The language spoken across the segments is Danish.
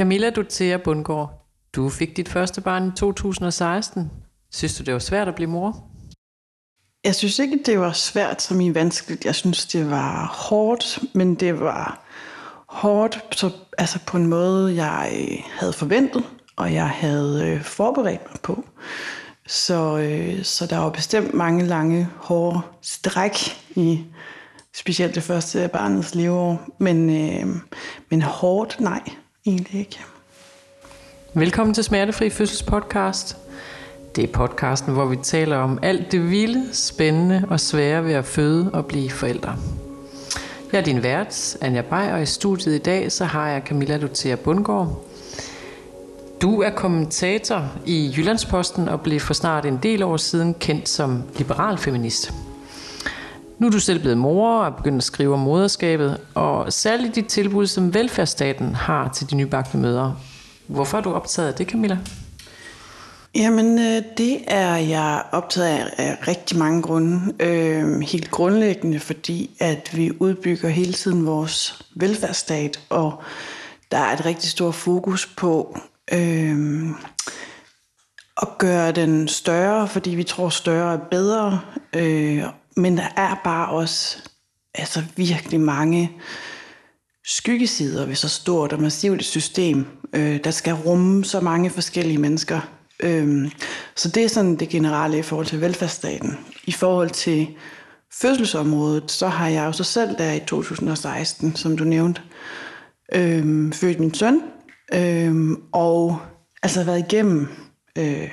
Camilla Dutea Bundgaard, du fik dit første barn i 2016. Synes du, det var svært at blive mor? Jeg synes ikke, det var svært som i vanskeligt. Jeg synes, det var hårdt, men det var hårdt så, altså på en måde, jeg øh, havde forventet, og jeg havde øh, forberedt mig på. Så, øh, så der var bestemt mange lange, hårde stræk i specielt det første af barnets leveår. Men, øh, men hårdt, nej, egentlig ikke. Velkommen til Smertefri Fødsels podcast. Det er podcasten, hvor vi taler om alt det vilde, spændende og svære ved at føde og blive forældre. Jeg er din vært, Anja Bay, og i studiet i dag så har jeg Camilla Luthea Bundgaard. Du er kommentator i Jyllandsposten og blev for snart en del år siden kendt som liberal feminist. Nu er du selv blevet mor og er begyndt at skrive om moderskabet, og særligt dit tilbud, som velfærdsstaten har til de nybagte mødre. Hvorfor er du optaget af det, Camilla? Jamen, øh, det er jeg optaget af af rigtig mange grunde. Øh, helt grundlæggende, fordi at vi udbygger hele tiden vores velfærdsstat, og der er et rigtig stort fokus på øh, at gøre den større, fordi vi tror, større er bedre. Øh, men der er bare også altså virkelig mange skyggesider ved så stort og massivt et system, øh, der skal rumme så mange forskellige mennesker. Øh, så det er sådan det generelle i forhold til velfærdsstaten. I forhold til fødselsområdet, så har jeg jo så selv der i 2016, som du nævnte, øh, født min søn, øh, og altså været igennem øh,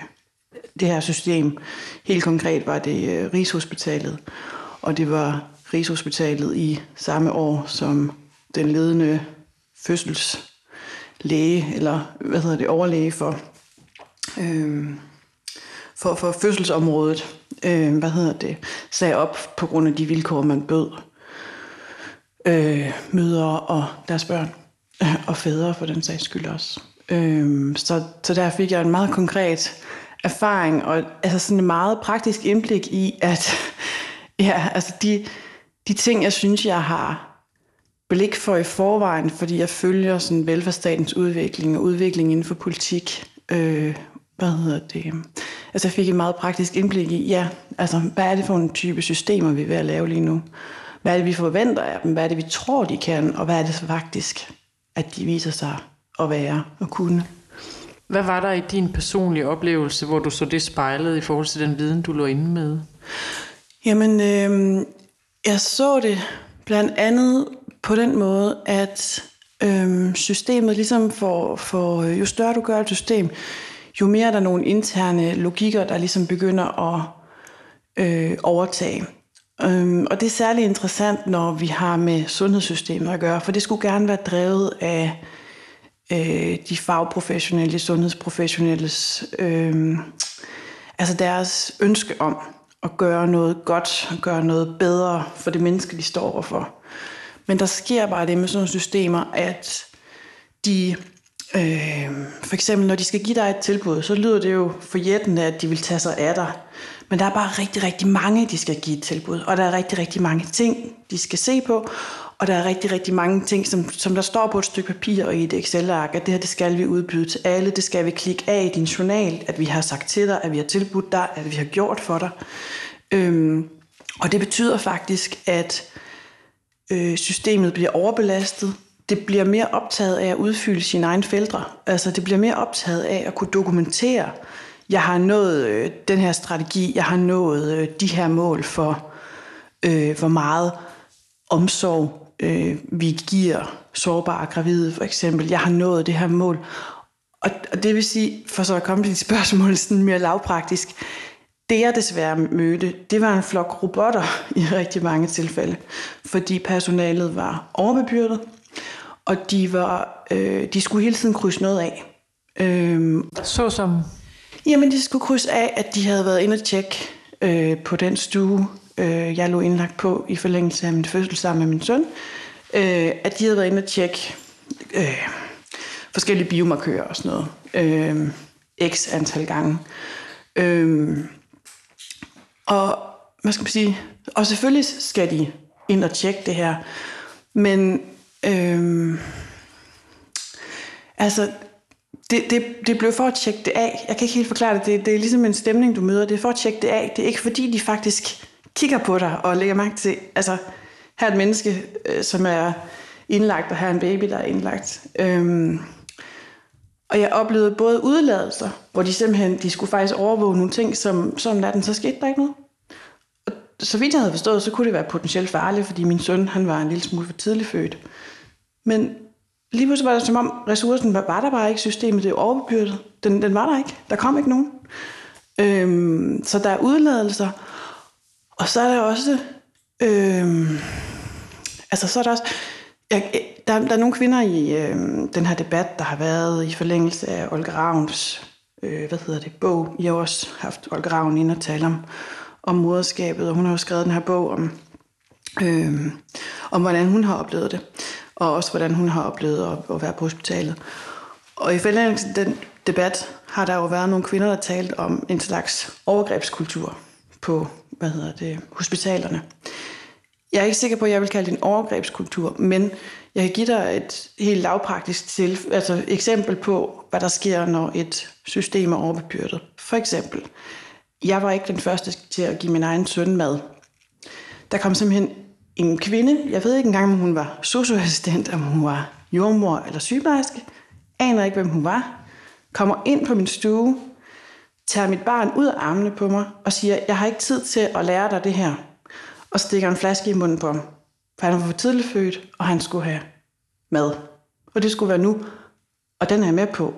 det her system. Helt konkret var det øh, Rigshospitalet, og det var Rigshospitalet i samme år, som den ledende fødselslæge, eller hvad hedder det, overlæge for, øh, for, for fødselsområdet, øh, hvad hedder det, sagde op på grund af de vilkår, man bød øh, mødre og deres børn, øh, og fædre for den sags skyld også. Øh, så, så der fik jeg en meget konkret erfaring, og altså sådan en meget praktisk indblik i, at ja, altså de, de ting, jeg synes, jeg har blik for i forvejen, fordi jeg følger sådan velfærdsstatens udvikling og udvikling inden for politik. Øh, hvad hedder det? Øh, altså jeg fik et meget praktisk indblik i, ja, altså hvad er det for en type systemer, vi er ved at lave lige nu? Hvad er det, vi forventer af dem? Hvad er det, vi tror, de kan? Og hvad er det så faktisk, at de viser sig at være og kunne? Hvad var der i din personlige oplevelse, hvor du så det spejlet i forhold til den viden, du lå inde med? Jamen, øh, jeg så det blandt andet på den måde, at øh, systemet ligesom for, for jo større du gør et system, jo mere er der nogle interne logikker, der ligesom begynder at øh, overtage. Øhm, og det er særlig interessant, når vi har med sundhedssystemet at gøre, for det skulle gerne være drevet af øh, de fagprofessionelle, sundhedsprofessionelles, øh, altså deres ønske om at gøre noget godt, og gøre noget bedre for det menneske, de står overfor. Men der sker bare det med sådan nogle systemer, at de, øh, for eksempel når de skal give dig et tilbud, så lyder det jo forjættende, at de vil tage sig af dig. Men der er bare rigtig, rigtig mange, de skal give et tilbud, og der er rigtig, rigtig mange ting, de skal se på, og der er rigtig, rigtig mange ting, som, som der står på et stykke papir og i et Excel-ark, at det her, det skal vi udbyde til alle, det skal vi klikke af i din journal, at vi har sagt til dig, at vi har tilbudt dig, at vi har gjort for dig. Øhm, og det betyder faktisk, at øh, systemet bliver overbelastet. Det bliver mere optaget af at udfylde sine egne feltre. Altså det bliver mere optaget af at kunne dokumentere, jeg har nået øh, den her strategi, jeg har nået øh, de her mål for, øh, hvor meget omsorg øh, vi giver sårbare gravide for eksempel. Jeg har nået det her mål. Og, og det vil sige, for så at komme til de spørgsmål sådan mere lavpraktisk, det jeg desværre mødte, det var en flok robotter i rigtig mange tilfælde, fordi personalet var overbebyrdet, og de, var, øh, de skulle hele tiden krydse noget af. Øh, så som? Jamen, de skulle krydse af, at de havde været inde og tjekke øh, på den stue, øh, jeg lå indlagt på i forlængelse af min fødsel sammen med min søn, øh, at de havde været inde og tjekke øh, forskellige biomarkører og sådan noget. Øh, x antal gange. Øh, og hvad skal man sige? Og selvfølgelig skal de ind og tjekke det her. Men øh, Altså, det, det, det blev for at tjekke det af. Jeg kan ikke helt forklare det. det. Det er ligesom en stemning, du møder. Det er for at tjekke det af. Det er ikke fordi, de faktisk kigger på dig og lægger mærke til, altså, her er et menneske, øh, som er indlagt, og her er en baby, der er indlagt. Øhm, og jeg oplevede både udladelser, hvor de simpelthen, de skulle faktisk overvåge nogle ting, som, som natten, så skete der ikke noget. Og så vidt jeg havde forstået, så kunne det være potentielt farligt, fordi min søn, han var en lille smule for tidligt født. Men lige pludselig var det som om, ressourcen var, var der bare ikke, systemet det overbebyrdet. Den, den var der ikke. Der kom ikke nogen. Øhm, så der er udladelser. Og så er der også... Øh, altså, så er der også... Jeg, der, der er nogle kvinder i øh, den her debat, der har været i forlængelse af Olga Ravns øh, hvad hedder det, bog. I har også haft Olga Ravn ind og tale om, om moderskabet, og hun har jo skrevet den her bog om, øh, om hvordan hun har oplevet det, og også hvordan hun har oplevet at, at være på hospitalet. Og i forlængelse af den debat har der jo været nogle kvinder, der talt om en slags overgrebskultur på hvad hedder det, hospitalerne. Jeg er ikke sikker på, at jeg vil kalde det en overgrebskultur, men jeg kan give dig et helt lavpraktisk til, altså eksempel på, hvad der sker, når et system er overbebyrdet. For eksempel, jeg var ikke den første til at give min egen søn mad. Der kom simpelthen en kvinde, jeg ved ikke engang, om hun var socioassistent, om hun var jordmor eller sygeplejerske, aner ikke, hvem hun var, kommer ind på min stue, tager mit barn ud af armene på mig og siger, jeg har ikke tid til at lære dig det her og stikker en flaske i munden på ham. For han var for tidligt født, og han skulle have mad. Og det skulle være nu, og den er jeg med på.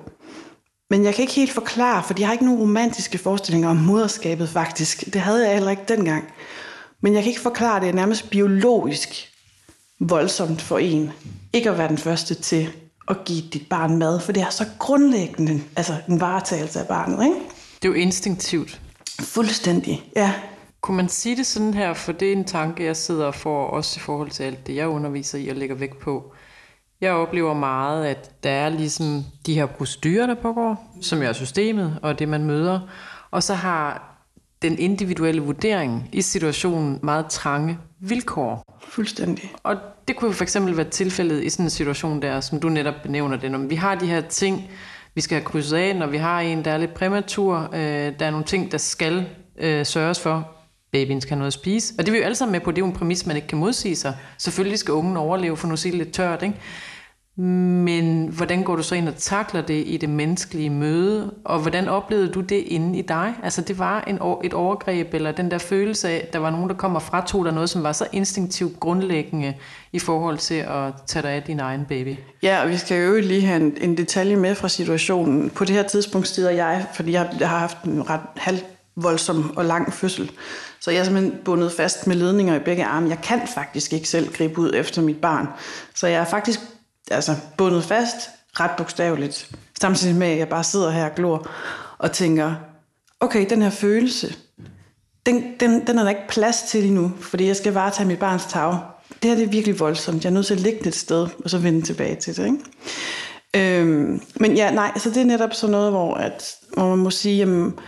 Men jeg kan ikke helt forklare, for jeg har ikke nogen romantiske forestillinger om moderskabet faktisk. Det havde jeg heller ikke dengang. Men jeg kan ikke forklare, det er nærmest biologisk voldsomt for en. Ikke at være den første til at give dit barn mad, for det er så grundlæggende altså en varetagelse af barnet. Ikke? Det er jo instinktivt. Fuldstændig, ja. Kunne man sige det sådan her, for det er en tanke, jeg sidder og får, også i forhold til alt det, jeg underviser i og lægger vægt på. Jeg oplever meget, at der er ligesom de her procedurer, der pågår, som er systemet og det, man møder. Og så har den individuelle vurdering i situationen meget trange vilkår. Fuldstændig. Og det kunne for eksempel være tilfældet i sådan en situation der, som du netop benævner det. Når vi har de her ting, vi skal have krydset af, når vi har en, der er lidt præmatur, øh, der er nogle ting, der skal øh, sørges for, babyen skal have noget at spise. Og det er vi jo alle sammen med på, det er jo en præmis, man ikke kan modsige sig. Selvfølgelig skal ungen overleve, for nu sige lidt tørt, ikke? Men hvordan går du så ind og takler det i det menneskelige møde? Og hvordan oplevede du det inde i dig? Altså det var en, et overgreb, eller den der følelse af, at der var nogen, der kom og fratog der noget, som var så instinktivt grundlæggende i forhold til at tage dig af din egen baby. Ja, og vi skal jo lige have en, en detalje med fra situationen. På det her tidspunkt stider jeg, fordi jeg, jeg har haft en ret halv voldsom og lang fødsel. Så jeg er simpelthen bundet fast med ledninger i begge arme. Jeg kan faktisk ikke selv gribe ud efter mit barn. Så jeg er faktisk altså, bundet fast ret bogstaveligt. Samtidig med, at jeg bare sidder her og glor og tænker, okay, den her følelse, den, den, den er der ikke plads til lige nu, fordi jeg skal varetage mit barns tag. Det her det er virkelig voldsomt. Jeg er nødt til at ligge det et sted, og så vende tilbage til det. Ikke? Øhm, men ja, nej, så det er netop sådan noget, hvor, at, hvor man må sige, jamen,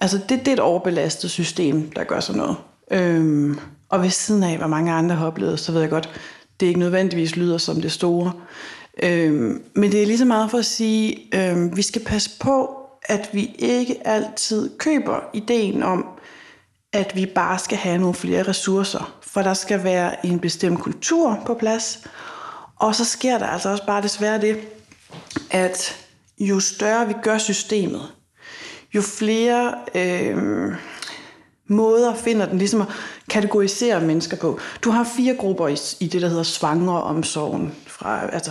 Altså det, det er et overbelastet system, der gør sådan noget. Øhm, og ved siden af, hvad mange andre har oplevet, så ved jeg godt, det ikke nødvendigvis lyder som det store. Øhm, men det er lige så meget for at sige, øhm, vi skal passe på, at vi ikke altid køber ideen om, at vi bare skal have nogle flere ressourcer. For der skal være en bestemt kultur på plads. Og så sker der altså også bare desværre det, at jo større vi gør systemet, jo flere øh, måder finder den ligesom at kategorisere mennesker på. Du har fire grupper i, i det, der hedder svangeromsorgen, fra, altså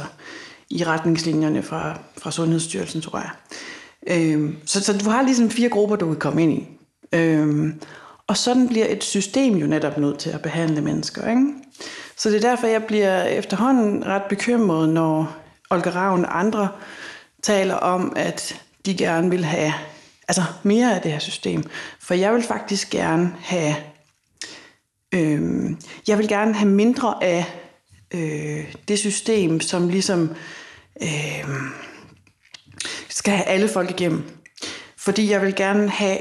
i retningslinjerne fra, fra Sundhedsstyrelsen, tror jeg. Øhm, så, så du har ligesom fire grupper, du kan komme ind i. Øhm, og sådan bliver et system jo netop nødt til at behandle mennesker. Ikke? Så det er derfor, jeg bliver efterhånden ret bekymret, når Olga Ravn og andre taler om, at de gerne vil have altså mere af det her system. For jeg vil faktisk gerne have, øh, jeg vil gerne have mindre af øh, det system, som ligesom øh, skal have alle folk igennem. Fordi jeg vil gerne have,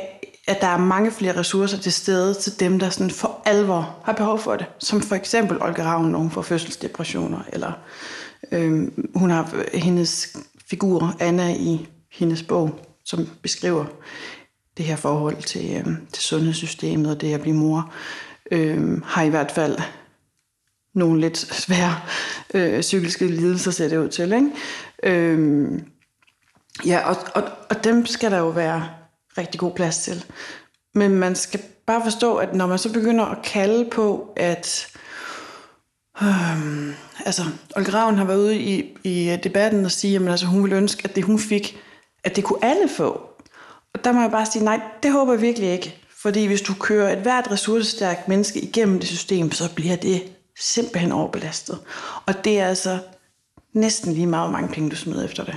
at der er mange flere ressourcer til stede til dem, der sådan for alvor har behov for det. Som for eksempel Olga Ravn, nogen får fødselsdepressioner, eller øh, hun har hendes figur, Anna, i hendes bog, som beskriver det her forhold til, øh, til sundhedssystemet og det at blive mor, øh, har i hvert fald nogle lidt svære øh, psykiske lidelser, ser det ud til. Ikke? Øh, ja, og, og, og dem skal der jo være rigtig god plads til. Men man skal bare forstå, at når man så begynder at kalde på, at øhm, altså, Olga Ravn har været ude i, i debatten og sige, at altså, hun ville ønske, at det hun fik, at det kunne alle få. Og der må jeg bare sige, nej, det håber jeg virkelig ikke. Fordi hvis du kører et hvert ressourcestærkt menneske igennem det system, så bliver det simpelthen overbelastet. Og det er altså næsten lige meget, hvor mange penge du smider efter det.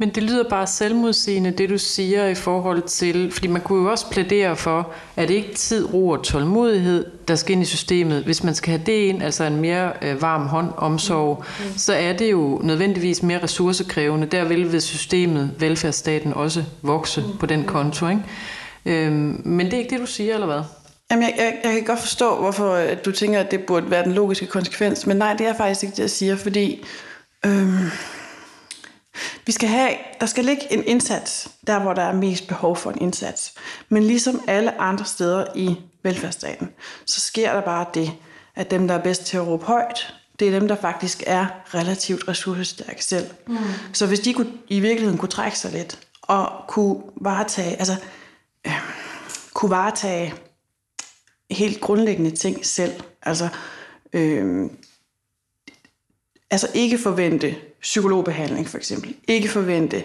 Men det lyder bare selvmodsigende, det du siger i forhold til, fordi man kunne jo også plædere for, at det ikke tid, ro og tålmodighed, der skal ind i systemet. Hvis man skal have det ind, altså en mere øh, varm hånd, omsorg, mm. så er det jo nødvendigvis mere ressourcekrævende. Der vil ved systemet, velfærdsstaten også vokse mm. på den konto. Ikke? Øhm, men det er ikke det, du siger, eller hvad? Jamen, jeg, jeg, jeg kan godt forstå, hvorfor øh, du tænker, at det burde være den logiske konsekvens, men nej, det er faktisk ikke det, jeg siger, fordi... Øhm vi skal have, der skal ligge en indsats, der hvor der er mest behov for en indsats. Men ligesom alle andre steder i velfærdsstaten, så sker der bare det, at dem, der er bedst til at råbe højt, det er dem, der faktisk er relativt ressourcestærke selv. Mm. Så hvis de kunne, i virkeligheden kunne trække sig lidt, og kunne varetage, altså, øh, kunne varetage helt grundlæggende ting selv, altså, øh, altså ikke forvente psykologbehandling for eksempel. Ikke forvente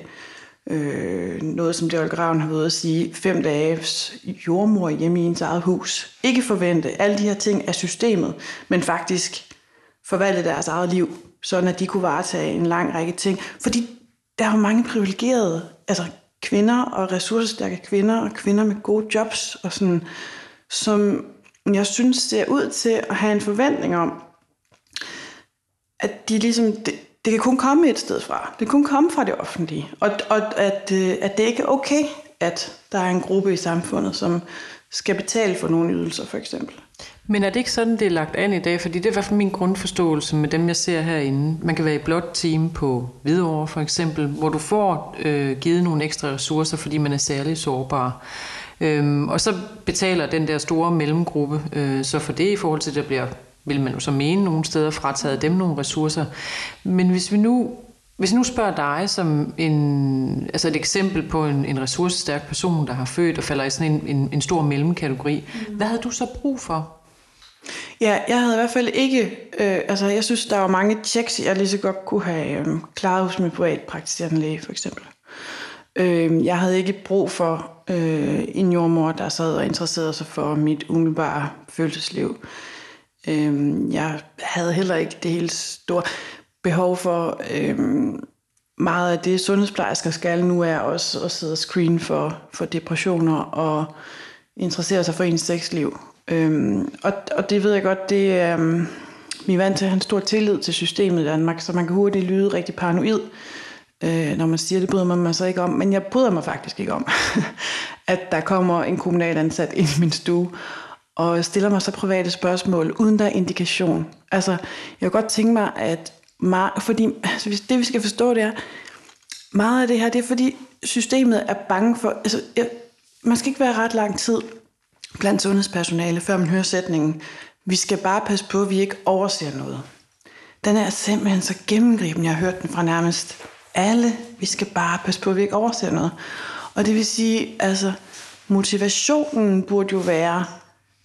øh, noget, som det Olga Ravn har været at sige, fem dages jordmor hjemme i ens eget hus. Ikke forvente alle de her ting af systemet, men faktisk forvalte deres eget liv, sådan at de kunne varetage en lang række ting. Fordi der er jo mange privilegerede, altså kvinder og ressourcestærke kvinder og kvinder med gode jobs, og sådan, som jeg synes ser ud til at have en forventning om, at de ligesom, det, det kan kun komme et sted fra. Det kan kun komme fra det offentlige. Og, og at, øh, at det ikke er okay, at der er en gruppe i samfundet, som skal betale for nogle ydelser, for eksempel. Men er det ikke sådan, det er lagt an i dag? Fordi det er i hvert fald min grundforståelse med dem, jeg ser herinde. Man kan være i blot team på Hvidovre for eksempel, hvor du får øh, givet nogle ekstra ressourcer, fordi man er særlig sårbar. Øhm, og så betaler den der store mellemgruppe øh, så for det i forhold til, at der bliver vil man jo så mene nogle steder, frataget dem nogle ressourcer. Men hvis vi nu, hvis vi nu spørger dig som en, altså et eksempel på en, en ressourcestærk person, der har født og falder i sådan en, en, en stor mellemkategori, mm. hvad havde du så brug for? Ja, jeg havde i hvert fald ikke, øh, altså jeg synes, der var mange checks, jeg lige så godt kunne have øh, klaret hos min privatpraktiserende læge, for eksempel. Øh, jeg havde ikke brug for øh, en jordmor, der sad og interesserede sig for mit umiddelbare følelsesliv. Øhm, jeg havde heller ikke det helt store behov for øhm, meget af det, sundhedsplejersker skal nu er også at sidde og screen for, for depressioner og interessere sig for ens sexliv. Øhm, og, og det ved jeg godt, det er... Um, vi er vant til at have en stor tillid til systemet i Danmark, så man kan hurtigt lyde rigtig paranoid, øh, når man siger, det bryder man mig så ikke om. Men jeg bryder mig faktisk ikke om, at der kommer en kommunal ansat ind i min stue og stiller mig så private spørgsmål, uden der er indikation. Altså, jeg kunne godt tænke mig, at meget, fordi altså, det vi skal forstå, det er, meget af det her, det er fordi systemet er bange for, altså, jeg, man skal ikke være ret lang tid blandt sundhedspersonale, før man hører sætningen, vi skal bare passe på, at vi ikke overser noget. Den er simpelthen så gennemgribende, jeg har hørt den fra nærmest alle. Vi skal bare passe på, at vi ikke overser noget. Og det vil sige, altså, motivationen burde jo være,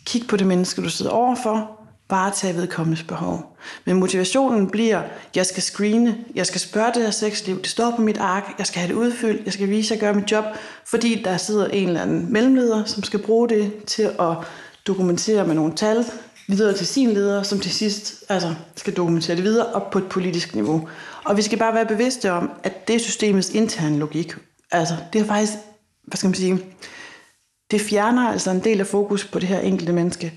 Kig på det menneske, du sidder overfor. Bare tage vedkommendes behov. Men motivationen bliver, jeg skal screene, jeg skal spørge det her sexliv, det står på mit ark, jeg skal have det udfyldt, jeg skal vise, at jeg gør mit job, fordi der sidder en eller anden mellemleder, som skal bruge det til at dokumentere med nogle tal, videre til sin leder, som til sidst altså, skal dokumentere det videre op på et politisk niveau. Og vi skal bare være bevidste om, at det er systemets interne logik. Altså, det er faktisk, hvad skal man sige, det fjerner altså en del af fokus på det her enkelte menneske.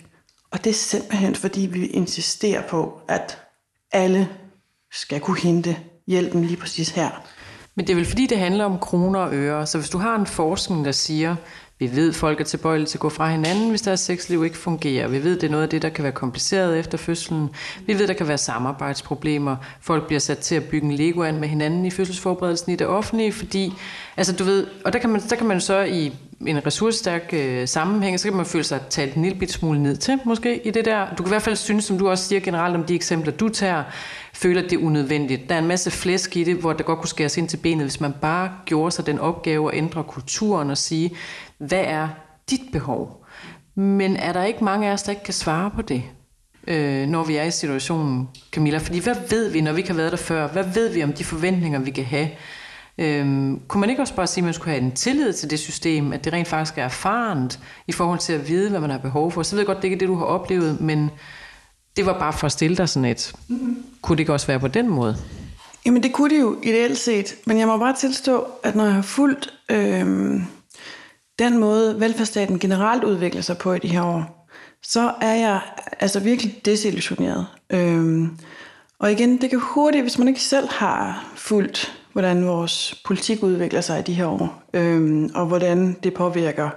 Og det er simpelthen fordi, vi insisterer på, at alle skal kunne hente hjælpen lige præcis her. Men det er vel fordi, det handler om kroner og øre. Så hvis du har en forskning, der siger, Vi ved, at folk er tilbøjelige til at gå fra hinanden, hvis deres sexliv ikke fungerer. Vi ved, det er noget af det, der kan være kompliceret efter fødslen. Vi ved, der kan være samarbejdsproblemer. Folk bliver sat til at bygge en legoan med hinanden i fødselsforberedelsen i det offentlige, fordi, altså du ved, og der kan man, der kan man så i en ressourcestærk øh, sammenhæng, så kan man føle sig talt en lille smule ned til, måske, i det der. Du kan i hvert fald synes, som du også siger generelt om de eksempler, du tager, føler, at det er unødvendigt. Der er en masse flæsk i det, hvor det godt kunne skæres ind til benet, hvis man bare gjorde sig den opgave at ændre kulturen og sige, hvad er dit behov? Men er der ikke mange af os, der ikke kan svare på det, øh, når vi er i situationen, Camilla? Fordi hvad ved vi, når vi ikke har været der før? Hvad ved vi om de forventninger, vi kan have? Øhm, kunne man ikke også bare sige, at man skulle have en tillid til det system, at det rent faktisk er erfarent i forhold til at vide, hvad man har behov for? Så ved jeg godt, det ikke er det, du har oplevet, men det var bare for at stille dig sådan et. Mm-hmm. Kunne det ikke også være på den måde? Jamen det kunne det jo ideelt set, men jeg må bare tilstå, at når jeg har fulgt øh, den måde, velfærdsstaten generelt udvikler sig på i de her år, så er jeg altså virkelig desillusioneret. Øh, og igen, det kan hurtigt, hvis man ikke selv har fulgt, hvordan vores politik udvikler sig i de her år, øh, og hvordan det påvirker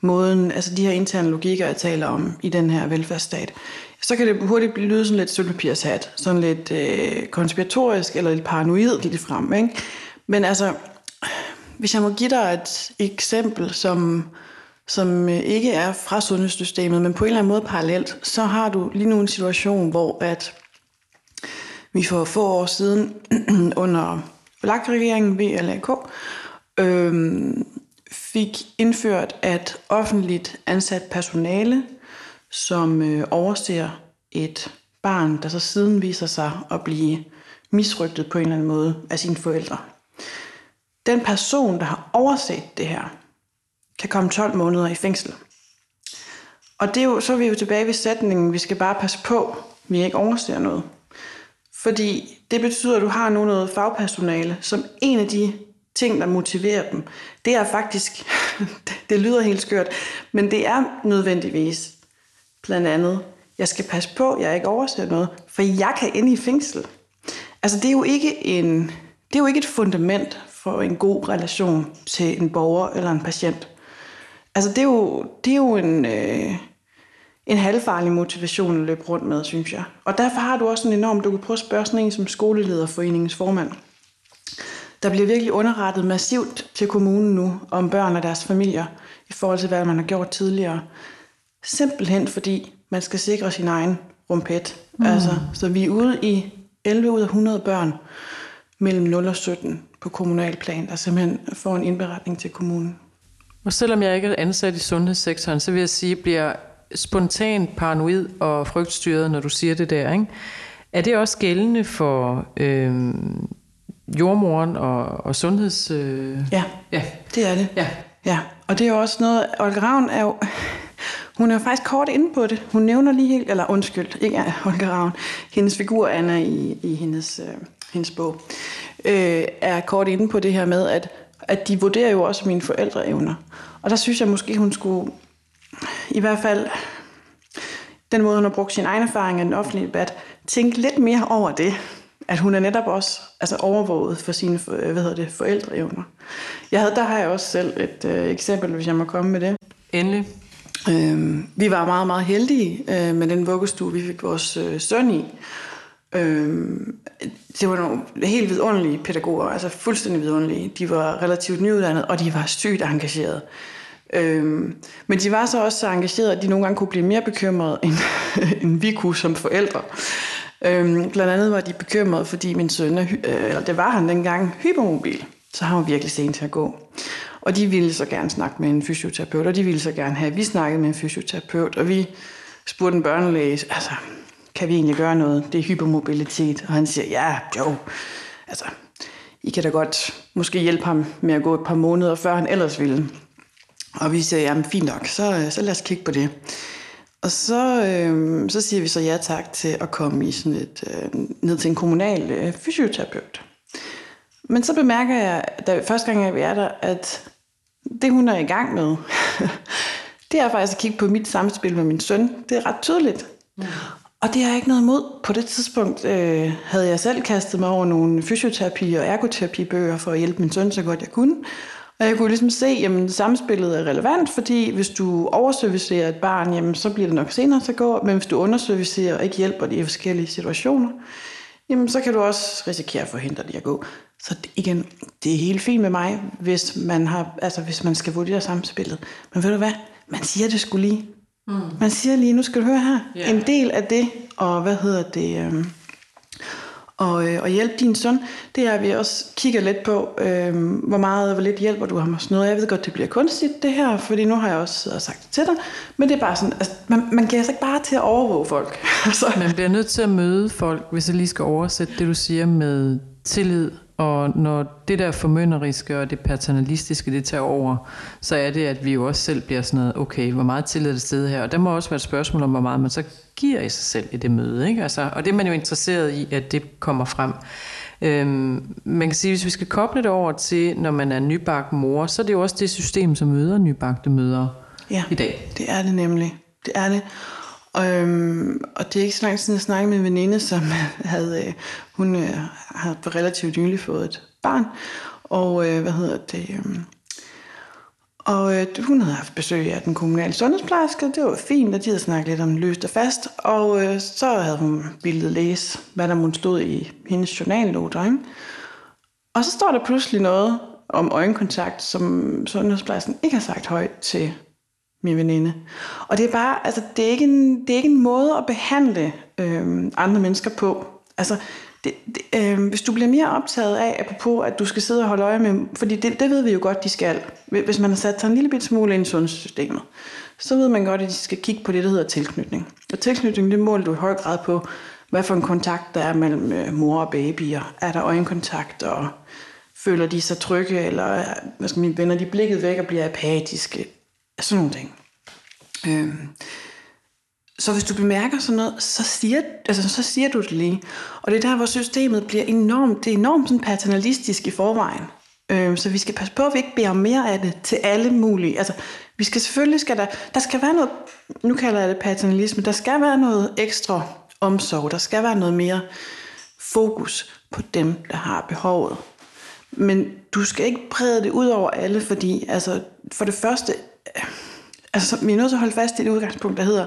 måden, altså de her interne logikker, jeg taler om i den her velfærdsstat, så kan det hurtigt blive lyde sådan lidt sølvpapirshat, sådan lidt øh, konspiratorisk eller lidt paranoid lidt frem. Ikke? Men altså, hvis jeg må give dig et eksempel, som, som øh, ikke er fra sundhedssystemet, men på en eller anden måde parallelt, så har du lige nu en situation, hvor at vi for få år siden under VLAK-regeringen, VLAK, øh, fik indført, at offentligt ansat personale som øh, overser et barn, der så siden viser sig at blive misrygtet på en eller anden måde af sine forældre. Den person, der har overset det her, kan komme 12 måneder i fængsel. Og det er jo, så er vi jo tilbage ved sætningen, vi skal bare passe på, vi ikke overser noget. Fordi det betyder, at du har nu noget fagpersonale, som en af de ting, der motiverer dem, det er faktisk, det lyder helt skørt, men det er nødvendigvis blandt andet, jeg skal passe på, jeg ikke overser noget, for jeg kan ind i fængsel. Altså det er jo ikke en, det er jo ikke et fundament for en god relation til en borger eller en patient. Altså det er jo, det er jo en, øh, en halvfarlig motivation at løbe rundt med, synes jeg. Og derfor har du også en enorm, du kan prøve at spørge sådan en som skolelederforeningens formand. Der bliver virkelig underrettet massivt til kommunen nu om børn og deres familier i forhold til, hvad man har gjort tidligere. Simpelthen fordi man skal sikre sin egen rumpet. Mm. Altså, så vi er ude i 11 ud af 100 børn mellem 0 og 17 på kommunal plan, der simpelthen får en indberetning til kommunen. Og selvom jeg ikke er ansat i sundhedssektoren, så vil jeg sige, bliver spontant paranoid og frygtstyret, når du siger det der. Ikke? Er det også gældende for øh, jordmoren og, og sundheds... Øh... Ja, ja, det er det. Ja. ja. Og det er jo også noget... Olga Ravn er jo hun er faktisk kort inde på det. Hun nævner lige helt, eller undskyld, ikke Holger Ravn, hendes figur Anna i, i hendes, øh, hendes bog, øh, er kort inde på det her med, at, at de vurderer jo også mine forældreevner. Og der synes jeg måske, hun skulle i hvert fald den måde, hun har brugt sin egen erfaring i den offentlige debat, tænke lidt mere over det, at hun er netop også altså overvåget for sine hvad hedder det, forældreevner. Jeg havde, der har jeg også selv et øh, eksempel, hvis jeg må komme med det. Endelig. Øh, vi var meget, meget heldige øh, med den vuggestue, vi fik vores øh, søn i. Øh, det var nogle helt vidunderlige pædagoger, altså fuldstændig vidunderlige. De var relativt nyuddannede, og de var sygt engagerede. Øhm, men de var så også så engagerede, at de nogle gange kunne blive mere bekymrede, end, end vi kunne som forældre. Øhm, blandt andet var de bekymrede, fordi min søn, øh, eller det var han dengang, hypermobil. Så han var virkelig sent til at gå. Og de ville så gerne snakke med en fysioterapeut, og de ville så gerne have, at vi snakkede med en fysioterapeut, og vi spurgte en børnelæge, altså, kan vi egentlig gøre noget? Det er hypermobilitet. Og han siger, ja, jo, altså, I kan da godt måske hjælpe ham med at gå et par måneder, før han ellers ville. Og vi siger, jamen fint nok, så, øh, så lad os kigge på det. Og så, øh, så siger vi så ja tak til at komme i sådan et, øh, ned til en kommunal øh, fysioterapeut. Men så bemærker jeg, da første gang jeg er der, at det hun er i gang med, det er faktisk at kigge på mit samspil med min søn. Det er ret tydeligt. Mm. Og det har jeg ikke noget imod. På det tidspunkt øh, havde jeg selv kastet mig over nogle fysioterapi- og ergoterapibøger for at hjælpe min søn så godt jeg kunne. Og jeg kunne ligesom se, at samspillet er relevant, fordi hvis du overservicerer et barn, jamen, så bliver det nok senere til at gå, men hvis du underservicerer og ikke hjælper det i forskellige situationer, jamen, så kan du også risikere at forhindre det at gå. Så igen, det er helt fint med mig, hvis man, har, altså, hvis man skal vurdere samspillet. Men ved du hvad? Man siger det skulle lige. Mm. Man siger lige, nu skal du høre her. Yeah. En del af det, og hvad hedder det... Øh, og, øh, og hjælpe din søn, det er, at vi også kigger lidt på, øh, hvor meget hvor lidt hjælper du ham og sådan noget. Jeg ved godt, det bliver kunstigt det her, fordi nu har jeg også sagt det til dig, men det er bare sådan, altså, man, man giver sig ikke bare til at overvåge folk. altså. Man bliver nødt til at møde folk, hvis jeg lige skal oversætte det, du siger med tillid og når det der formynderiske og det paternalistiske, det tager over, så er det, at vi jo også selv bliver sådan noget, okay, hvor meget tillid er det sted her? Og der må også være et spørgsmål om, hvor meget man så giver i sig selv i det møde. Ikke? Altså, og det er man jo interesseret i, at det kommer frem. Øhm, man kan sige, hvis vi skal koble det over til, når man er nybagt mor, så er det jo også det system, som møder nybagte mødre ja, i dag. det er det nemlig. Det er det. Og, øhm, og det er ikke så lang tid siden, jeg snakkede med en veninde, som havde, øh, hun øh, havde for relativt nylig fået et barn. Og øh, hvad hedder det? Øh, og øh, hun havde haft besøg af den kommunale sundhedsplejerske. Det var fint, og de havde snakket lidt om løst og fast. Og øh, så havde hun billedet læse, hvad der måtte stod i hendes journalnoter. Ikke? Og så står der pludselig noget om øjenkontakt, som sundhedsplejersken ikke har sagt højt til min veninde. Og det er bare, altså det er ikke en, det er ikke en måde at behandle øh, andre mennesker på. Altså, det, det, øh, hvis du bliver mere optaget af, apropos, at du skal sidde og holde øje med, fordi det, det ved vi jo godt, de skal. Hvis man har sat sig en lille bit smule ind i sundhedssystemet, så ved man godt, at de skal kigge på det, der hedder tilknytning. Og tilknytning, det måler du i høj grad på, hvad for en kontakt der er mellem øh, mor og babyer. Er der øjenkontakt, og føler de sig trygge, eller øh, hvad skal mine venner, de blikket væk og bliver apatiske sådan nogle ting. Øhm, så hvis du bemærker sådan noget, så siger, altså, så siger du det lige. Og det er der, hvor systemet bliver enormt, det er enormt sådan paternalistisk i forvejen. Øhm, så vi skal passe på, at vi ikke beder om mere af det til alle mulige. Altså, vi skal selvfølgelig, skal der, der skal være noget, nu kalder jeg det paternalisme, der skal være noget ekstra omsorg, der skal være noget mere fokus på dem, der har behovet. Men du skal ikke brede det ud over alle, fordi altså, for det første, Øh, altså, vi er nødt til at holde fast i det udgangspunkt, der hedder,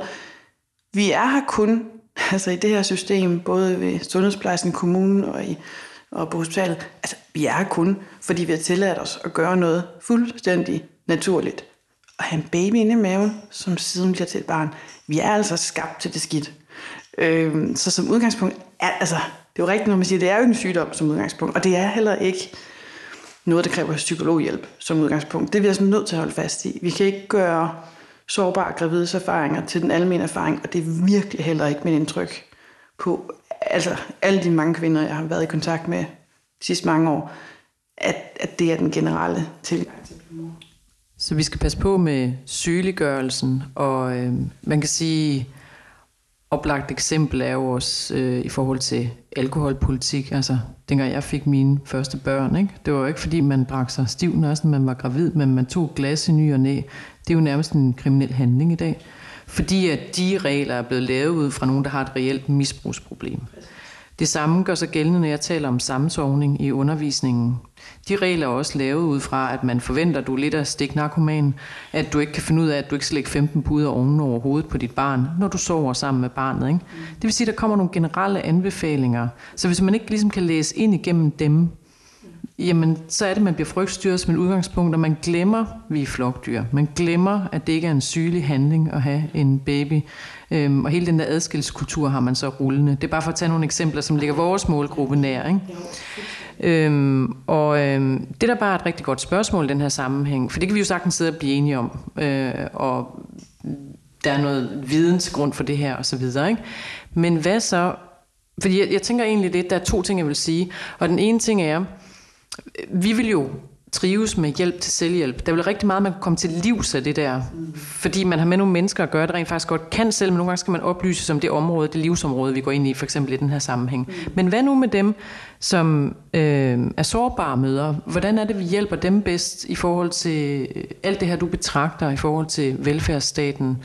vi er her kun, altså i det her system, både ved sundhedsplejen, kommunen og, i, og på hospitalet, altså vi er her kun, fordi vi har tilladt os at gøre noget fuldstændig naturligt. Og have en baby inde i maven, som siden bliver til et barn. Vi er altså skabt til det skidt. Øh, så som udgangspunkt, er, altså, det er jo rigtigt, når man siger, det er jo ikke en sygdom som udgangspunkt, og det er heller ikke noget, der kræver psykologhjælp som udgangspunkt. Det er vi altså nødt til at holde fast i. Vi kan ikke gøre sårbare gravides erfaringer til den almindelige erfaring, og det er virkelig heller ikke mit indtryk på altså, alle de mange kvinder, jeg har været i kontakt med de sidste mange år, at, at det er den generelle tilgang til Så vi skal passe på med sygeliggørelsen, og øh, man kan sige, oplagt eksempel er jo også øh, i forhold til alkoholpolitik. Altså, dengang jeg fik mine første børn, ikke? det var jo ikke fordi, man drak sig stiv, når man var gravid, men man tog glas i ny og næ. Det er jo nærmest en kriminel handling i dag. Fordi at de regler er blevet lavet ud fra nogen, der har et reelt misbrugsproblem. Det samme gør sig gældende, når jeg taler om sammensovning i undervisningen. De regler er også lavet ud fra, at man forventer, at du er lidt af stiknarkoman, at du ikke kan finde ud af, at du ikke skal lægge 15 puder oven over hovedet på dit barn, når du sover sammen med barnet. Ikke? Det vil sige, at der kommer nogle generelle anbefalinger. Så hvis man ikke ligesom kan læse ind igennem dem, jamen så er det, at man bliver frygtstyret som et udgangspunkt, og man glemmer, vi er flokdyr. Man glemmer, at det ikke er en sygelig handling at have en baby. Øhm, og hele den der adskillelseskultur har man så rullende. Det er bare for at tage nogle eksempler, som ligger vores målgruppe nær. Ikke? Øhm, og øhm, det der bare bare et rigtig godt spørgsmål i den her sammenhæng, for det kan vi jo sagtens sidde og blive enige om. Øh, og der er noget viden til grund for det her og så videre. Ikke? Men hvad så? Fordi jeg, jeg tænker egentlig lidt, der er to ting, jeg vil sige. Og den ene ting er, vi vil jo trives med hjælp til selvhjælp. Der er vel rigtig meget, man kan komme til livs af det der. Fordi man har med nogle mennesker at gøre, der rent faktisk godt kan selv, men nogle gange skal man oplyse som det område, det livsområde, vi går ind i, for eksempel i den her sammenhæng. Men hvad nu med dem, som øh, er sårbare møder? Hvordan er det, vi hjælper dem bedst i forhold til alt det her, du betragter i forhold til velfærdsstaten?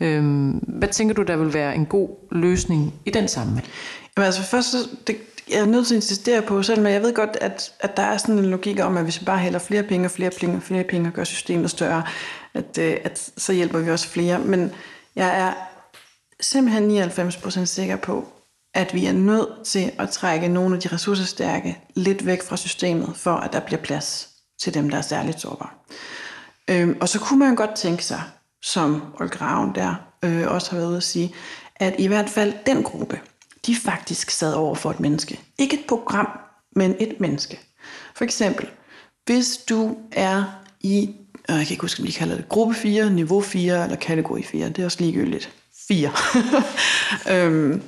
Øh, hvad tænker du, der vil være en god løsning i den sammenhæng? Jamen altså først, det, jeg er nødt til at insistere på, selvom jeg ved godt, at, at der er sådan en logik om, at hvis vi bare hælder flere penge og flere penge og flere penge og gør systemet større, at, øh, at så hjælper vi også flere. Men jeg er simpelthen 99% sikker på, at vi er nødt til at trække nogle af de ressourcestærke lidt væk fra systemet, for at der bliver plads til dem, der er særligt sårbare. Øhm, og så kunne man godt tænke sig, som Olga Ravn der øh, også har været ude at sige, at i hvert fald den gruppe, de faktisk sad over for et menneske. Ikke et program, men et menneske. For eksempel, hvis du er i, øh, jeg kan ikke huske, om de kalder det, gruppe 4, niveau 4 eller kategori 4, det er også ligegyldigt. 4. øhm,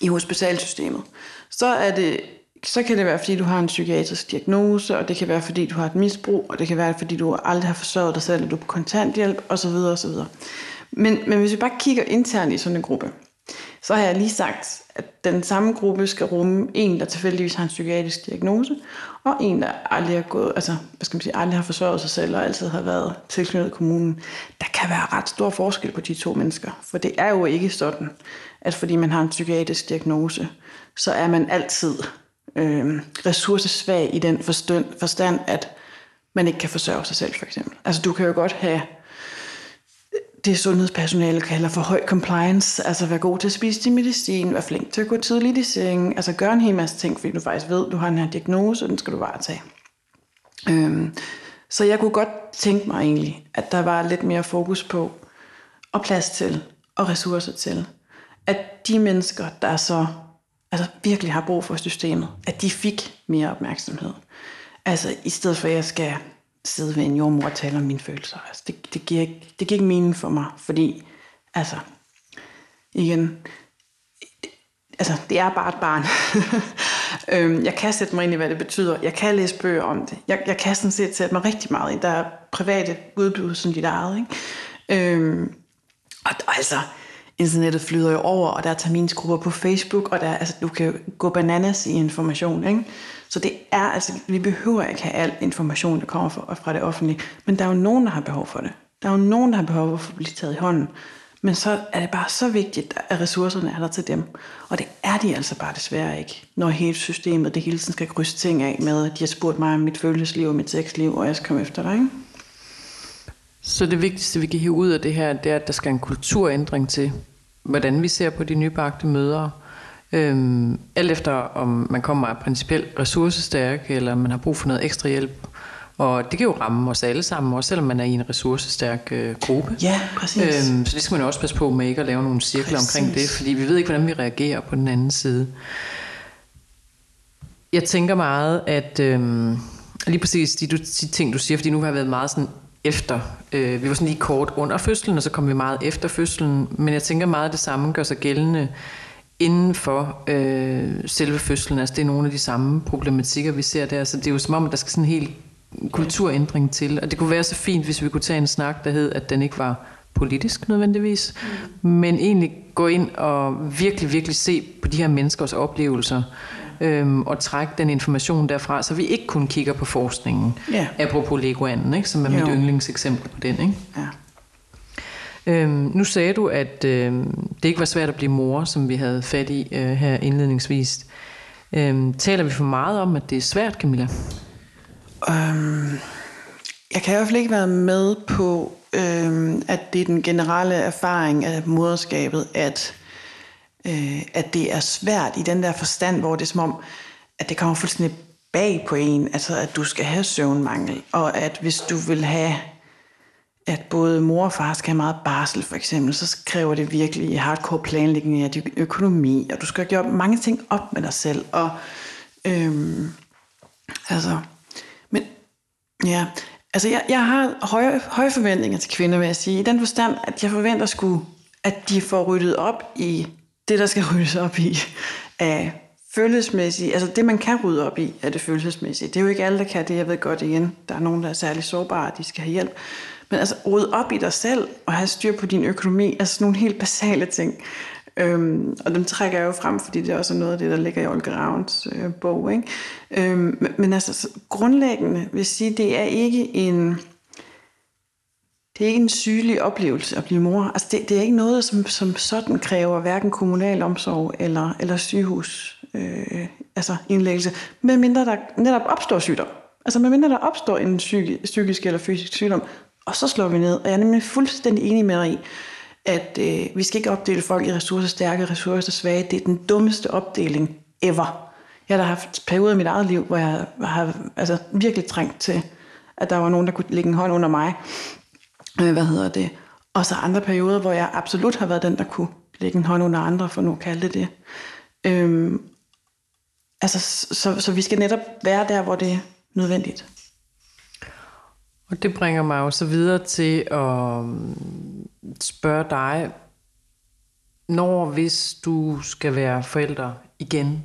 I hospitalsystemet. Så er det så kan det være, fordi du har en psykiatrisk diagnose, og det kan være, fordi du har et misbrug, og det kan være, fordi du aldrig har forsørget dig selv, og du er på kontanthjælp, osv. osv. Men, men hvis vi bare kigger internt i sådan en gruppe, så har jeg lige sagt, at den samme gruppe skal rumme en, der tilfældigvis har en psykiatrisk diagnose, og en, der aldrig har gået, altså, hvad skal man sige, aldrig har forsørget sig selv og altid har været tilknyttet kommunen. Der kan være ret stor forskel på de to mennesker, for det er jo ikke sådan, at fordi man har en psykiatrisk diagnose, så er man altid øh, ressourcesvag i den forstand, forstand, at man ikke kan forsørge sig selv, for eksempel. Altså, du kan jo godt have det sundhedspersonale kalder for høj compliance, altså være god til at spise din medicin, være flink til at gå tidligt i seng, altså gøre en hel masse ting, fordi du faktisk ved, du har en her diagnose, og den skal du varetage. Øhm, så jeg kunne godt tænke mig egentlig, at der var lidt mere fokus på, og plads til, og ressourcer til, at de mennesker, der så altså virkelig har brug for systemet, at de fik mere opmærksomhed. Altså i stedet for, at jeg skal sidde ved en jordmor og tale om mine følelser. Altså, det, det, giver ikke, det giver ikke mening for mig, fordi, altså, igen, altså, det er bare et barn. øhm, jeg kan sætte mig ind i, hvad det betyder. Jeg kan læse bøger om det. Jeg, jeg kan sådan set sætte mig rigtig meget ind. Der er private udbud som dit eget. Ikke? Øhm, og altså, internettet flyder jo over, og der er terminsgrupper på Facebook, og der, altså, du kan gå bananas i information. Ikke? Så det er, altså, vi behøver ikke have al information, der kommer fra, fra det offentlige, men der er jo nogen, der har behov for det. Der er jo nogen, der har behov for at blive taget i hånden. Men så er det bare så vigtigt, at ressourcerne er der til dem. Og det er de altså bare desværre ikke, når hele systemet, det hele tiden skal krydse ting af med, at de har spurgt mig om mit følelsesliv og mit sexliv, og jeg skal komme efter dig. Ikke? Så det vigtigste, vi kan hive ud af det her, det er, at der skal en kulturændring til, hvordan vi ser på de nybagte mødre. Øhm, alt efter om man kommer af principielt ressourcestærk, eller man har brug for noget ekstra hjælp. Og det kan jo ramme os alle sammen, også selvom man er i en ressourcestærk øh, gruppe. Ja, præcis. Øhm, så det skal man også passe på med ikke at lave nogle cirkler præcis. omkring det, fordi vi ved ikke, hvordan vi reagerer på den anden side. Jeg tænker meget, at øhm, lige præcis de, de ting, du siger, fordi nu har jeg været meget sådan efter. Øh, vi var sådan lige kort under fødslen, og så kom vi meget efter fødslen. Men jeg tænker meget, at det samme gør sig gældende inden for øh, selve fødslen. Altså det er nogle af de samme problematikker, vi ser der. Så det er jo som om, at der skal sådan en helt kulturændring til. Og det kunne være så fint, hvis vi kunne tage en snak, der hed, at den ikke var politisk nødvendigvis, mm. men egentlig gå ind og virkelig, virkelig se på de her menneskers oplevelser, øhm, og trække den information derfra, så vi ikke kun kigger på forskningen. Ja. Apropos Legoanden, ikke, som er mit jo. yndlingseksempel på den. Ikke? Ja. Øhm, nu sagde du, at øhm, det ikke var svært at blive mor, som vi havde fat i øh, her indledningsvis. Øhm, taler vi for meget om, at det er svært, Camilla? Um, jeg kan i hvert fald ikke være med på, øhm, at det er den generelle erfaring af moderskabet, at, øh, at det er svært i den der forstand, hvor det er som om, at det kommer fuldstændig bag på en, altså at du skal have søvnmangel, og at hvis du vil have at både mor og far skal have meget barsel for eksempel, så kræver det virkelig hardcore planlægning af din økonomi, og du skal gøre mange ting op med dig selv. Og, øhm, altså, men ja, altså jeg, jeg har høje, høje forventninger til kvinder, vil jeg sige, i den forstand, at jeg forventer sgu, at de får ryddet op i det, der skal ryddes op i af følelsesmæssigt, altså det man kan rydde op i, er det følelsesmæssige. Det er jo ikke alle, der kan det, jeg ved godt igen. Der er nogen, der er særlig sårbare, de skal have hjælp. Men altså rydde op i dig selv og have styr på din økonomi, altså sådan nogle helt basale ting. Øhm, og dem trækker jeg jo frem, fordi det er også noget af det, der ligger i Olga Ravns øh, bog. Ikke? Øhm, men, men altså grundlæggende vil sige, det er ikke en det er ikke en sygelig oplevelse at blive mor. Altså det, det er ikke noget, som, som sådan kræver hverken kommunal omsorg eller, eller sygehus øh, altså indlæggelse, medmindre der netop opstår sygdom. Altså medmindre der opstår en psyki, psykisk eller fysisk sygdom, og så slår vi ned. Og jeg er nemlig fuldstændig enig med dig i, at øh, vi skal ikke opdele folk i ressourcestærke og ressourcesvage. Det er den dummeste opdeling ever. Jeg har haft perioder i mit eget liv, hvor jeg har altså, virkelig trængt til, at der var nogen, der kunne lægge en hånd under mig. Øh, hvad hedder det? Og så andre perioder, hvor jeg absolut har været den, der kunne lægge en hånd under andre, for nu at kalde det det. Øhm, altså, så, så vi skal netop være der, hvor det er nødvendigt. Og det bringer mig jo så videre til at spørge dig, når hvis du skal være forælder igen,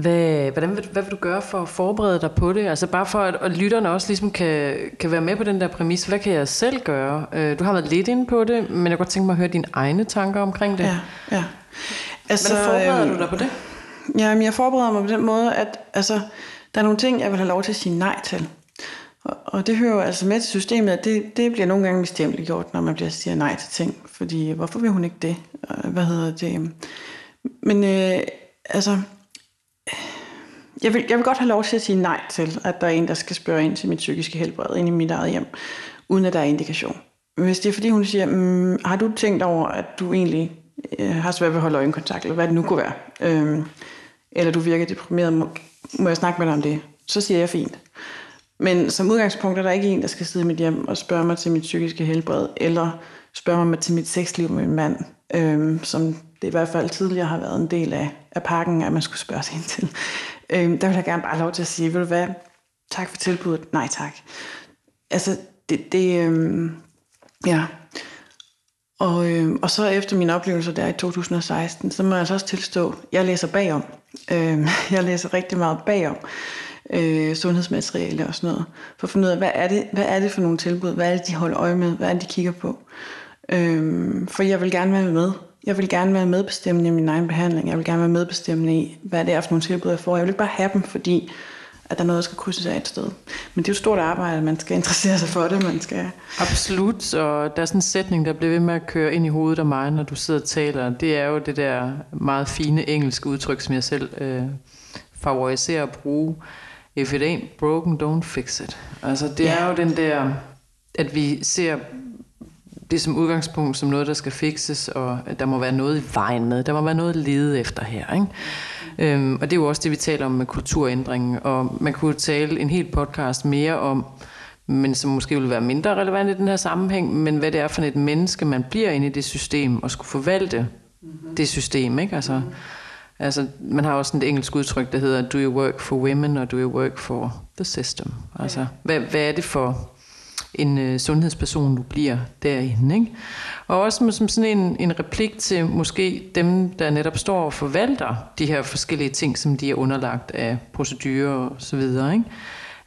hvad, hvordan vil, hvad vil du gøre for at forberede dig på det? Altså bare for, at, at lytterne også ligesom kan, kan være med på den der præmis. Hvad kan jeg selv gøre? Øh, du har været lidt inde på det, men jeg kunne godt tænke mig at høre dine egne tanker omkring det. Ja, ja. Altså, hvordan forbereder øhm, du dig på det? Jamen, jeg forbereder mig på den måde, at altså, der er nogle ting, jeg vil have lov til at sige nej til. Og, og det hører jo altså med til systemet, at det, det bliver nogle gange gjort, når man bliver siger nej til ting. Fordi hvorfor vil hun ikke det? Hvad hedder det? Men øh, altså, jeg vil, jeg vil godt have lov til at sige nej til, at der er en, der skal spørge ind til mit psykiske helbred ind i mit eget hjem, uden at der er indikation. Hvis det er fordi, hun siger, mm, har du tænkt over, at du egentlig øh, har svært ved at holde øjenkontakt, eller hvad det nu kunne være, øhm, eller du virker deprimeret, må, må jeg snakke med dig om det? Så siger jeg fint. Men som udgangspunkt er der ikke en, der skal sidde i mit hjem og spørge mig til mit psykiske helbred, eller spørger mig til mit sexliv med min mand, øhm, som det i hvert fald tidligere har været en del af, af pakken, at man skulle spørge sig ind til. Øhm, der vil jeg gerne bare lov til at sige, vil du hvad, tak for tilbuddet, nej tak. Altså, det, det øhm, ja. Og, øhm, og så efter min oplevelse der i 2016, så må jeg altså også tilstå, jeg læser bagom. Øhm, jeg læser rigtig meget bagom øh, sundhedsmateriale og sådan noget, for at finde ud af, hvad er, det, hvad er det for nogle tilbud, hvad er det, de holder øje med, hvad er det, de kigger på. Øh, for jeg vil gerne være med. Jeg vil gerne være medbestemmende i min egen behandling. Jeg vil gerne være medbestemmende i, hvad det er for nogle tilbud, jeg får. Jeg vil ikke bare have dem, fordi at der er noget, der skal krydses af et sted. Men det er jo et stort arbejde, man skal interessere sig for det. Man skal... Absolut, og der er sådan en sætning, der bliver ved med at køre ind i hovedet af mig, når du sidder og taler. Det er jo det der meget fine engelske udtryk, som jeg selv øh, favoriserer at bruge. If it ain't broken, don't fix it. Altså det ja. er jo den der, at vi ser det som udgangspunkt som noget, der skal fikses, og der må være noget i vejen med. Der må være noget at lede efter her. Ikke? Øhm, og det er jo også det, vi taler om med kulturændringen. Og man kunne tale en hel podcast mere om, men som måske vil være mindre relevant i den her sammenhæng, men hvad det er for et menneske, man bliver inde i det system, og skulle forvalte mm-hmm. det system. Ikke? Altså, mm-hmm. altså, man har også et engelsk udtryk, der hedder, do you work for women, or do you work for the system? Altså, hvad, hvad er det for en øh, sundhedsperson, du bliver derinde. Ikke? Og også med, som sådan en, en replik til måske dem, der netop står og forvalter de her forskellige ting, som de er underlagt af procedurer og så videre. Ikke?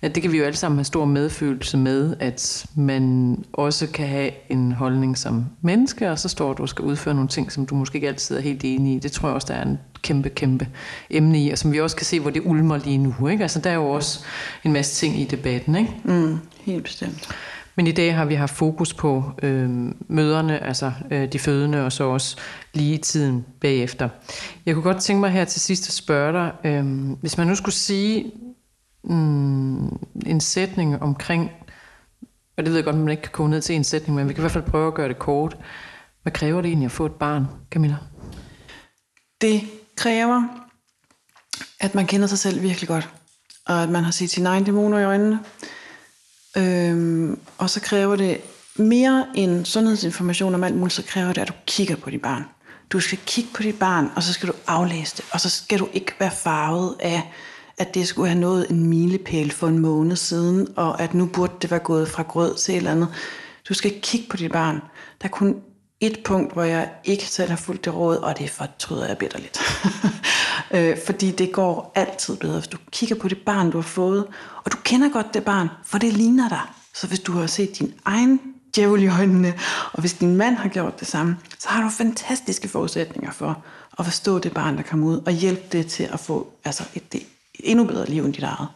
At det kan vi jo alle sammen have stor medfølelse med, at man også kan have en holdning som menneske, og så står du og skal udføre nogle ting, som du måske ikke altid er helt enig i. Det tror jeg også, der er en kæmpe, kæmpe emne i, og som vi også kan se, hvor det ulmer lige nu. Ikke? Altså, der er jo også en masse ting i debatten. Ikke? Mm, helt bestemt. Men i dag har vi haft fokus på øh, møderne, altså øh, de fødende, og så også lige tiden bagefter. Jeg kunne godt tænke mig her til sidst at spørge dig, øh, hvis man nu skulle sige mm, en sætning omkring, og det ved jeg godt, at man ikke kan komme ned til en sætning, men vi kan i hvert fald prøve at gøre det kort. Hvad kræver det egentlig at få et barn, Camilla? Det kræver, at man kender sig selv virkelig godt, og at man har set sine egne dæmoner i øjnene, Øhm, og så kræver det mere end sundhedsinformation om alt muligt, så kræver det, at du kigger på dit barn. Du skal kigge på dit barn, og så skal du aflæse det. Og så skal du ikke være farvet af, at det skulle have nået en milepæl for en måned siden, og at nu burde det være gået fra grød til et eller andet. Du skal kigge på dit barn. Der er kun et punkt, hvor jeg ikke selv har fulgt det råd, og det fortryder jeg bitterligt. øh, fordi det går altid bedre, hvis du kigger på det barn, du har fået, og du kender godt det barn, for det ligner dig. Så hvis du har set din egen djævel i øjnene, og hvis din mand har gjort det samme, så har du fantastiske forudsætninger for at forstå det barn, der kommer ud, og hjælpe det til at få altså et, et endnu bedre liv end dit eget.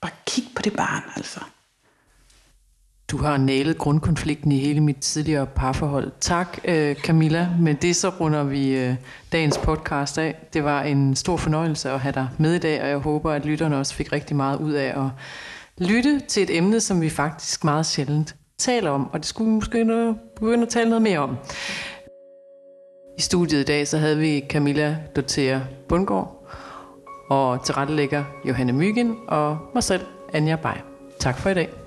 Bare kig på det barn, altså. Du har nælet grundkonflikten i hele mit tidligere parforhold. Tak, øh, Camilla. Men det så runder vi øh, dagens podcast af. Det var en stor fornøjelse at have dig med i dag, og jeg håber, at lytterne også fik rigtig meget ud af at lytte til et emne, som vi faktisk meget sjældent taler om, og det skulle vi måske begynde at tale noget mere om. I studiet i dag så havde vi Camilla Dotea Bundgaard, og tilrettelægger Johanne Mygen og mig selv, Anja Bay. Tak for i dag.